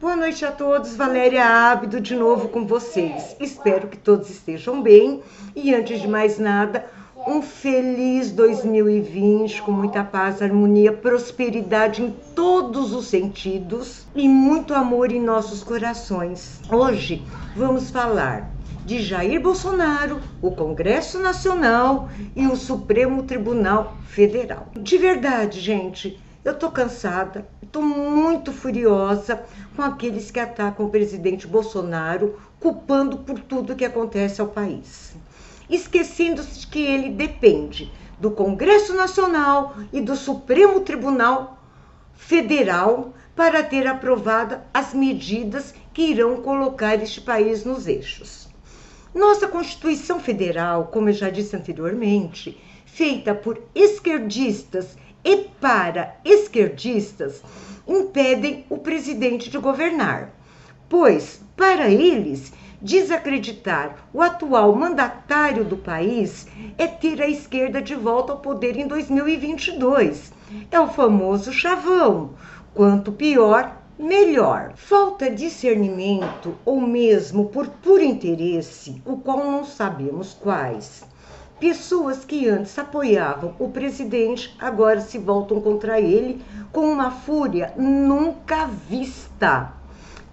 Boa noite a todos, Valéria Ábido de novo com vocês. Espero que todos estejam bem e antes de mais nada, um feliz 2020 com muita paz, harmonia, prosperidade em todos os sentidos e muito amor em nossos corações. Hoje vamos falar de Jair Bolsonaro, o Congresso Nacional e o Supremo Tribunal Federal. De verdade, gente, eu tô cansada, tô muito furiosa com aqueles que atacam o presidente Bolsonaro, culpando por tudo que acontece ao país. Esquecendo-se que ele depende do Congresso Nacional e do Supremo Tribunal Federal para ter aprovada as medidas que irão colocar este país nos eixos. Nossa Constituição Federal, como eu já disse anteriormente, feita por esquerdistas e para esquerdistas impedem o presidente de governar, pois, para eles, desacreditar o atual mandatário do país é ter a esquerda de volta ao poder em 2022. É o famoso chavão. Quanto pior, melhor. Falta discernimento ou mesmo por puro interesse, o qual não sabemos quais Pessoas que antes apoiavam o presidente agora se voltam contra ele com uma fúria nunca vista,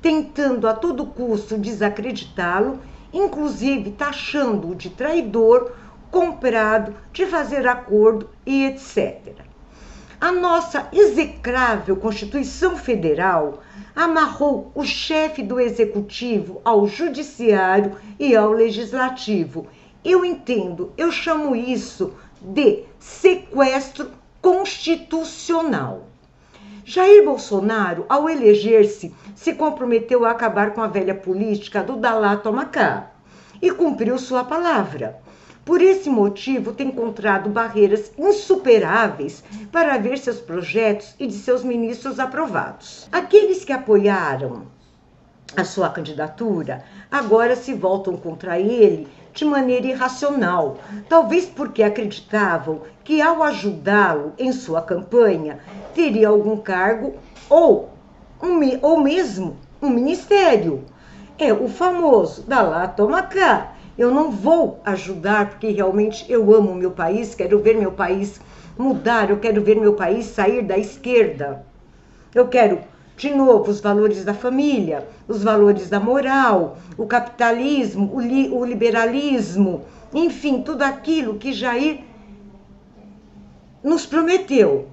tentando a todo custo desacreditá-lo, inclusive taxando-o de traidor, comprado, de fazer acordo e etc. A nossa execrável Constituição Federal amarrou o chefe do executivo ao judiciário e ao legislativo eu entendo, eu chamo isso de sequestro constitucional. Jair Bolsonaro, ao eleger-se, se comprometeu a acabar com a velha política do Dalá Tomacá e cumpriu sua palavra. Por esse motivo, tem encontrado barreiras insuperáveis para ver seus projetos e de seus ministros aprovados. Aqueles que apoiaram a sua candidatura agora se voltam contra ele de maneira irracional, talvez porque acreditavam que ao ajudá-lo em sua campanha teria algum cargo ou, um, ou mesmo um ministério. É o famoso da lá toma cá. Eu não vou ajudar porque realmente eu amo meu país, quero ver meu país mudar, eu quero ver meu país sair da esquerda. Eu quero de novo, os valores da família, os valores da moral, o capitalismo, o, li, o liberalismo, enfim, tudo aquilo que Jair nos prometeu.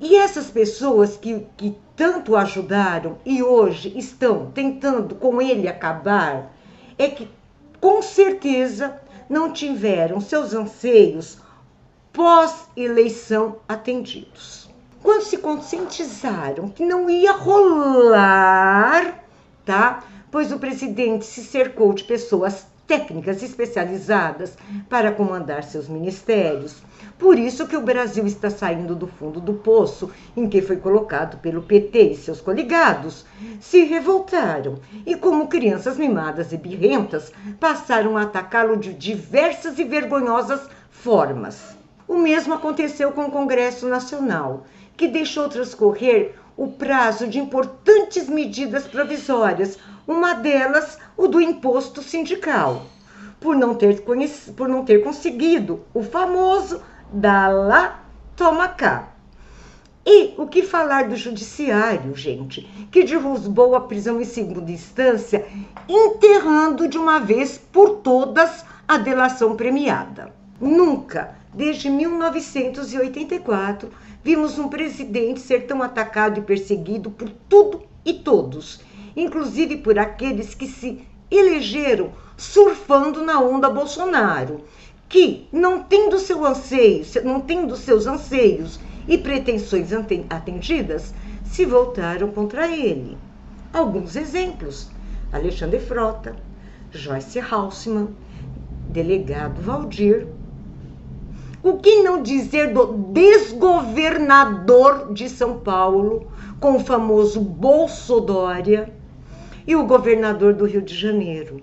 E essas pessoas que, que tanto ajudaram e hoje estão tentando com ele acabar, é que com certeza não tiveram seus anseios pós-eleição atendidos quando se conscientizaram que não ia rolar, tá? Pois o presidente se cercou de pessoas técnicas especializadas para comandar seus ministérios. Por isso que o Brasil está saindo do fundo do poço em que foi colocado pelo PT e seus coligados. Se revoltaram e, como crianças mimadas e birrentas, passaram a atacá-lo de diversas e vergonhosas formas. O mesmo aconteceu com o Congresso Nacional que deixou transcorrer o prazo de importantes medidas provisórias, uma delas o do imposto sindical, por não ter, por não ter conseguido o famoso da lá toma cá. E o que falar do judiciário, gente, que derrubou a prisão em segunda instância, enterrando de uma vez por todas a delação premiada. Nunca, desde 1984, vimos um presidente ser tão atacado e perseguido por tudo e todos, inclusive por aqueles que se elegeram surfando na onda Bolsonaro, que, não tendo seu anseio, não tendo seus anseios e pretensões atendidas, se voltaram contra ele. Alguns exemplos: Alexandre Frota, Joyce Halseman, delegado Valdir, o que não dizer do desgovernador de São Paulo, com o famoso Bolsodória, e o governador do Rio de Janeiro.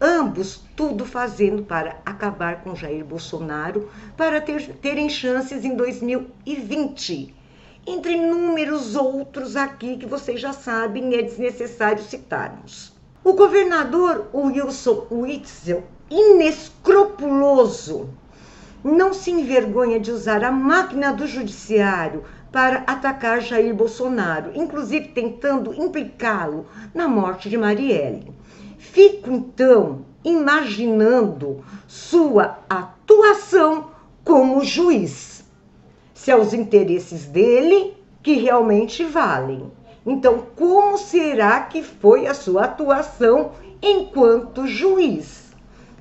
Ambos tudo fazendo para acabar com Jair Bolsonaro, para ter, terem chances em 2020. entre inúmeros outros aqui que vocês já sabem, é desnecessário citarmos. O governador Wilson Witzel, inescrupuloso, não se envergonha de usar a máquina do judiciário para atacar Jair Bolsonaro, inclusive tentando implicá-lo na morte de Marielle. Fico então imaginando sua atuação como juiz. Se é os interesses dele que realmente valem. Então, como será que foi a sua atuação enquanto juiz?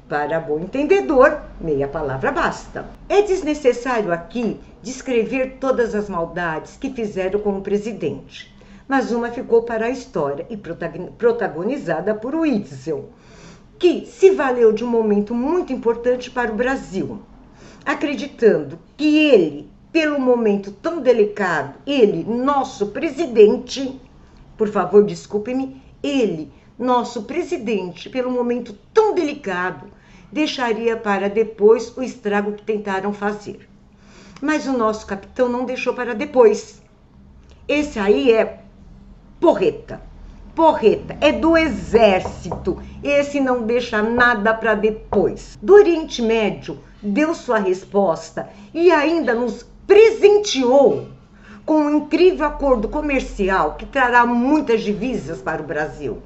Para bom entendedor, meia palavra basta. É desnecessário aqui descrever todas as maldades que fizeram com o presidente, mas uma ficou para a história e protagonizada por Witzel, que se valeu de um momento muito importante para o Brasil, acreditando que ele pelo momento tão delicado, ele, nosso presidente, por favor, desculpe-me, ele, nosso presidente, pelo momento tão delicado, deixaria para depois o estrago que tentaram fazer. Mas o nosso capitão não deixou para depois. Esse aí é porreta. Porreta é do exército. Esse não deixa nada para depois. Do Oriente Médio deu sua resposta e ainda nos presenteou com um incrível acordo comercial que trará muitas divisas para o Brasil.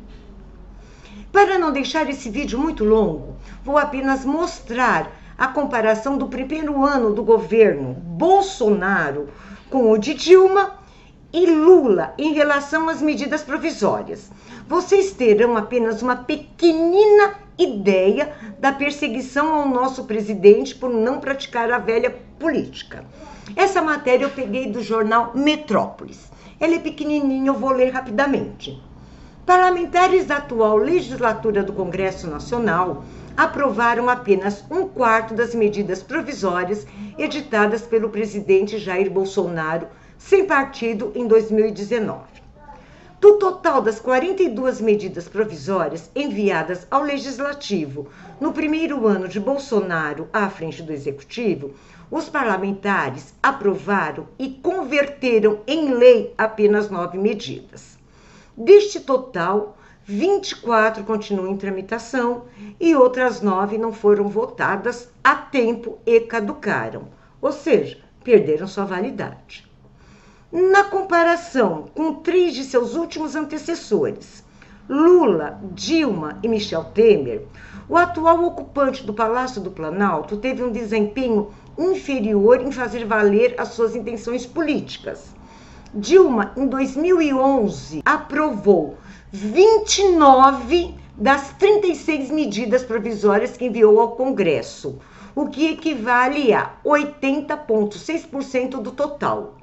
Para não deixar esse vídeo muito longo, vou apenas mostrar a comparação do primeiro ano do governo Bolsonaro com o de Dilma e Lula em relação às medidas provisórias. Vocês terão apenas uma pequenina ideia da perseguição ao nosso presidente por não praticar a velha política. Essa matéria eu peguei do jornal Metrópolis. Ela é pequenininha, eu vou ler rapidamente. Parlamentares da atual legislatura do Congresso Nacional aprovaram apenas um quarto das medidas provisórias editadas pelo presidente Jair Bolsonaro, sem partido, em 2019. Do total das 42 medidas provisórias enviadas ao Legislativo no primeiro ano de Bolsonaro à frente do Executivo, os parlamentares aprovaram e converteram em lei apenas nove medidas. Deste total, 24 continuam em tramitação e outras nove não foram votadas a tempo e caducaram, ou seja, perderam sua validade. Na comparação com três de seus últimos antecessores, Lula, Dilma e Michel Temer, o atual ocupante do Palácio do Planalto teve um desempenho inferior em fazer valer as suas intenções políticas. Dilma, em 2011, aprovou 29 das 36 medidas provisórias que enviou ao Congresso, o que equivale a 80,6% do total.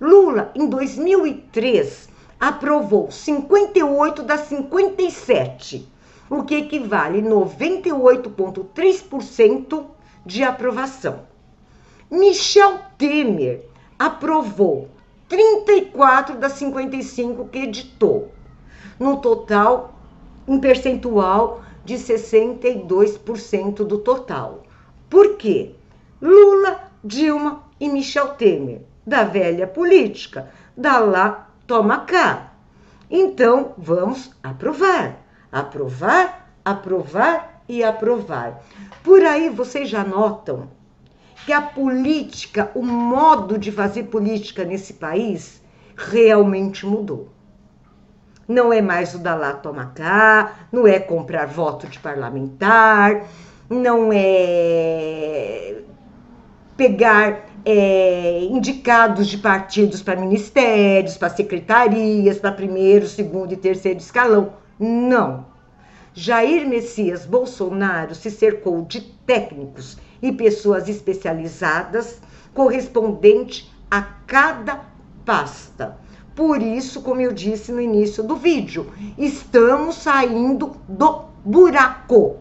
Lula, em 2003, aprovou 58 das 57, o que equivale a 98,3% de aprovação. Michel Temer aprovou 34 das 55 que editou, no total, em percentual de 62% do total. Por quê? Lula, Dilma e Michel Temer da velha política, da lá toma cá. Então, vamos aprovar, aprovar, aprovar e aprovar. Por aí vocês já notam que a política, o modo de fazer política nesse país realmente mudou. Não é mais o da lá toma cá, não é comprar voto de parlamentar, não é pegar é, indicados de partidos para ministérios, para secretarias, para primeiro, segundo e terceiro escalão. Não. Jair Messias Bolsonaro se cercou de técnicos e pessoas especializadas correspondente a cada pasta. Por isso, como eu disse no início do vídeo, estamos saindo do buraco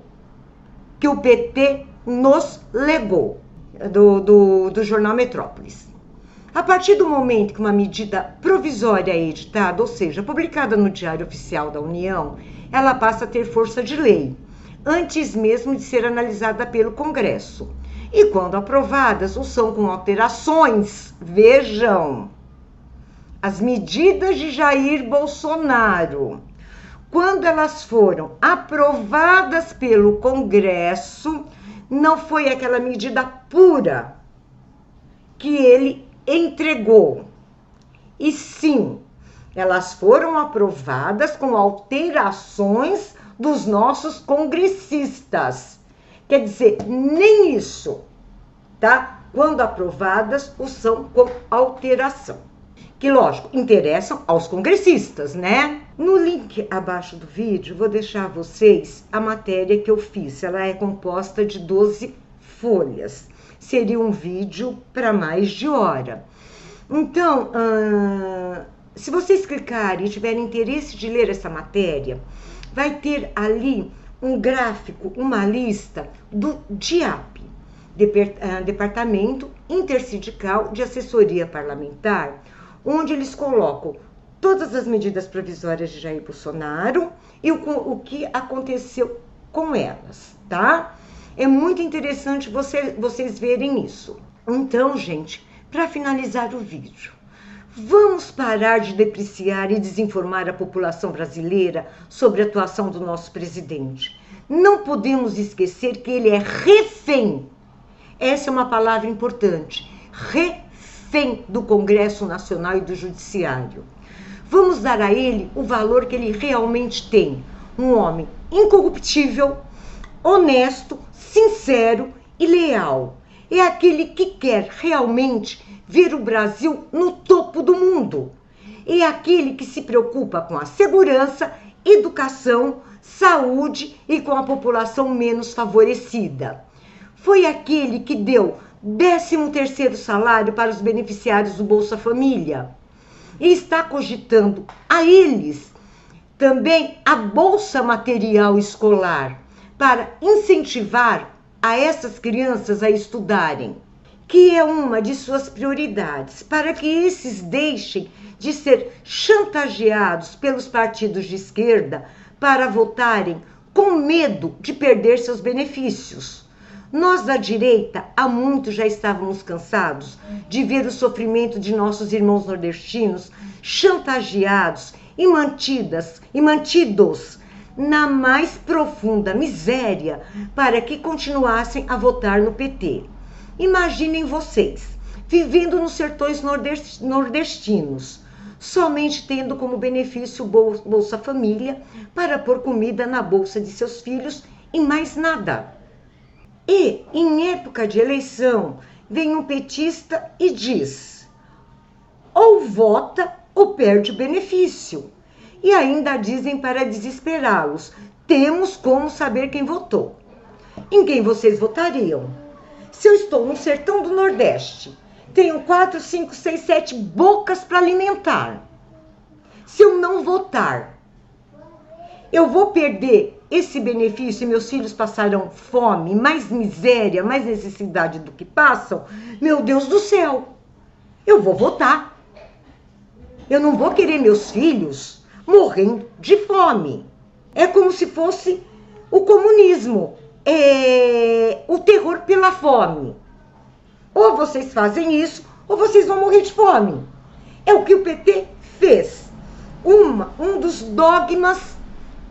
que o PT nos legou do, do, do jornal Metrópolis. A partir do momento que uma medida provisória é editada, ou seja, publicada no Diário Oficial da União, ela passa a ter força de lei, antes mesmo de ser analisada pelo Congresso. E quando aprovadas, o são com alterações, vejam, as medidas de Jair Bolsonaro, quando elas foram aprovadas pelo Congresso, não foi aquela medida pura que ele entregou. E sim, elas foram aprovadas com alterações dos nossos congressistas. Quer dizer, nem isso, tá? Quando aprovadas, o são com alteração. Que, lógico, interessam aos congressistas, né? No link abaixo do vídeo, vou deixar vocês a matéria que eu fiz. Ela é composta de 12 folhas. Seria um vídeo para mais de hora. Então, hum, se vocês clicarem e tiverem interesse de ler essa matéria, vai ter ali um gráfico, uma lista do DIAP, ah, Departamento Intersindical de Assessoria Parlamentar, onde eles colocam todas as medidas provisórias de Jair Bolsonaro e o, o que aconteceu com elas, tá? É muito interessante você, vocês verem isso. Então, gente, para finalizar o vídeo, Vamos parar de depreciar e desinformar a população brasileira sobre a atuação do nosso presidente. Não podemos esquecer que ele é refém. Essa é uma palavra importante. Refém do Congresso Nacional e do Judiciário. Vamos dar a ele o valor que ele realmente tem. Um homem incorruptível, honesto, sincero e leal. É aquele que quer realmente ver o Brasil no topo do mundo. É aquele que se preocupa com a segurança, educação, saúde e com a população menos favorecida. Foi aquele que deu 13º salário para os beneficiários do Bolsa Família e está cogitando a eles também a bolsa material escolar para incentivar a essas crianças a estudarem que é uma de suas prioridades, para que esses deixem de ser chantageados pelos partidos de esquerda para votarem com medo de perder seus benefícios. Nós da direita há muito já estávamos cansados de ver o sofrimento de nossos irmãos nordestinos chantageados e mantidas e mantidos na mais profunda miséria para que continuassem a votar no PT. Imaginem vocês, vivendo nos sertões nordestinos, somente tendo como benefício Bolsa Família para pôr comida na bolsa de seus filhos e mais nada. E, em época de eleição, vem um petista e diz: ou vota ou perde benefício. E ainda dizem para desesperá-los: temos como saber quem votou. Em quem vocês votariam? Se eu estou no sertão do Nordeste, tenho quatro, cinco, seis, sete bocas para alimentar. Se eu não votar, eu vou perder esse benefício e meus filhos passarão fome, mais miséria, mais necessidade do que passam? Meu Deus do céu! Eu vou votar. Eu não vou querer meus filhos morrendo de fome. É como se fosse o comunismo é, o terror pela fome. Ou vocês fazem isso, ou vocês vão morrer de fome. É o que o PT fez. Uma, um dos dogmas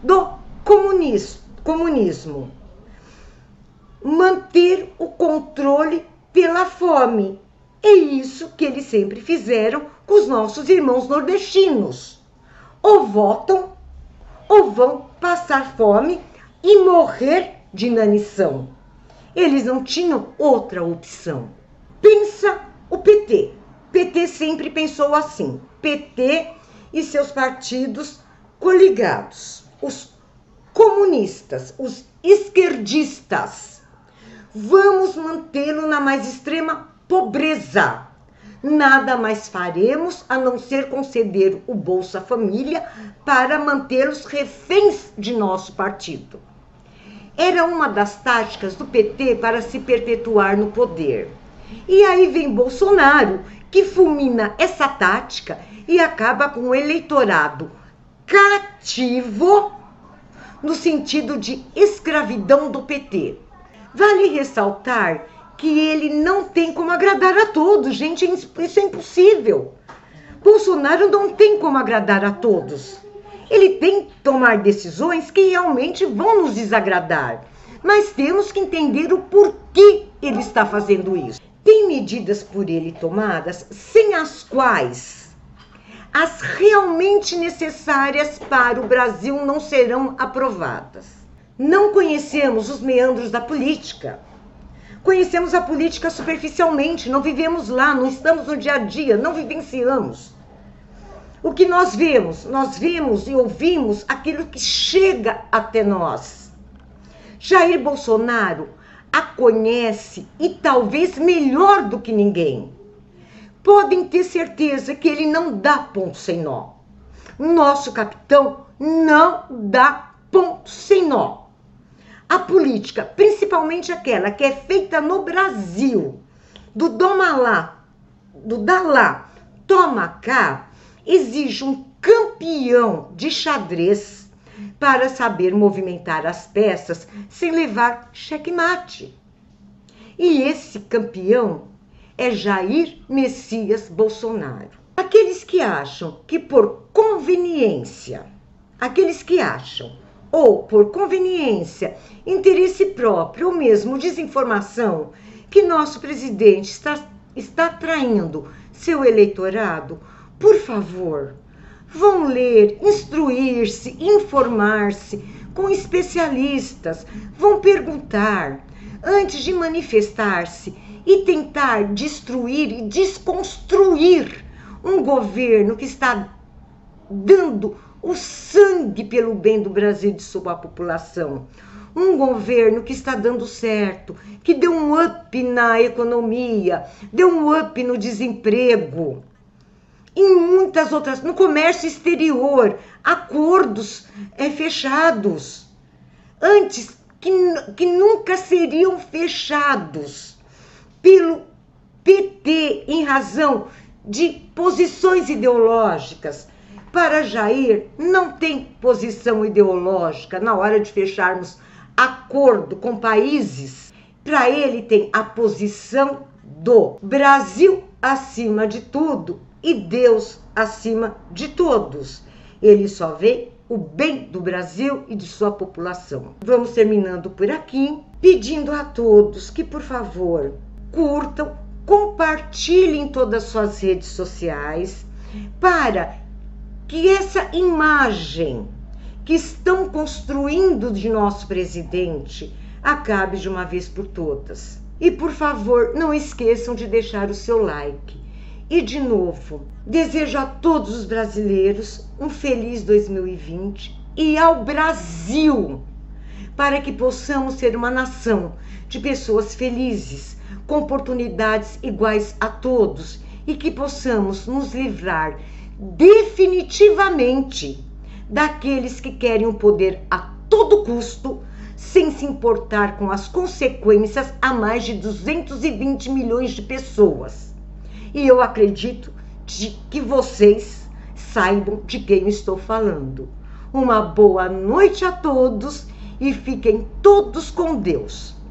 do comunismo, comunismo. Manter o controle pela fome. É isso que eles sempre fizeram com os nossos irmãos nordestinos. Ou votam, ou vão passar fome e morrer de inanição. Eles não tinham outra opção. Pensa o PT. PT sempre pensou assim. PT e seus partidos coligados. Os comunistas, os esquerdistas. Vamos mantê-lo na mais extrema pobreza. Nada mais faremos a não ser conceder o Bolsa Família para mantê-los reféns de nosso partido era uma das táticas do PT para se perpetuar no poder. E aí vem Bolsonaro, que fulmina essa tática e acaba com o eleitorado cativo no sentido de escravidão do PT. Vale ressaltar que ele não tem como agradar a todos, gente, isso é impossível. Bolsonaro não tem como agradar a todos. Ele tem que tomar decisões que realmente vão nos desagradar. Mas temos que entender o porquê ele está fazendo isso. Tem medidas por ele tomadas sem as quais as realmente necessárias para o Brasil não serão aprovadas. Não conhecemos os meandros da política. Conhecemos a política superficialmente, não vivemos lá, não estamos no dia a dia, não vivenciamos. O que nós vemos? Nós vemos e ouvimos aquilo que chega até nós. Jair Bolsonaro a conhece e talvez melhor do que ninguém. Podem ter certeza que ele não dá ponto sem nó. Nosso capitão não dá ponto sem nó. A política, principalmente aquela que é feita no Brasil, do doma lá, do dá lá, toma cá, exige um campeão de xadrez para saber movimentar as peças sem levar checkmate. E esse campeão é Jair Messias Bolsonaro. Aqueles que acham que por conveniência, aqueles que acham ou por conveniência, interesse próprio ou mesmo desinformação que nosso presidente está, está traindo seu eleitorado, por favor, vão ler, instruir-se, informar-se com especialistas, vão perguntar antes de manifestar-se e tentar destruir e desconstruir um governo que está dando o sangue pelo bem do Brasil de sua população. Um governo que está dando certo, que deu um up na economia, deu um up no desemprego em muitas outras, no comércio exterior, acordos é, fechados, antes que, que nunca seriam fechados pelo PT em razão de posições ideológicas. Para Jair, não tem posição ideológica na hora de fecharmos acordo com países. Para ele, tem a posição do Brasil acima de tudo e Deus acima de todos. Ele só vê o bem do Brasil e de sua população. Vamos terminando por aqui, pedindo a todos que, por favor, curtam, compartilhem todas as suas redes sociais para que essa imagem que estão construindo de nosso presidente acabe de uma vez por todas. E por favor, não esqueçam de deixar o seu like e de novo, desejo a todos os brasileiros um feliz 2020 e ao Brasil, para que possamos ser uma nação de pessoas felizes, com oportunidades iguais a todos e que possamos nos livrar definitivamente daqueles que querem o poder a todo custo, sem se importar com as consequências a mais de 220 milhões de pessoas e eu acredito de que vocês saibam de quem estou falando. Uma boa noite a todos e fiquem todos com Deus.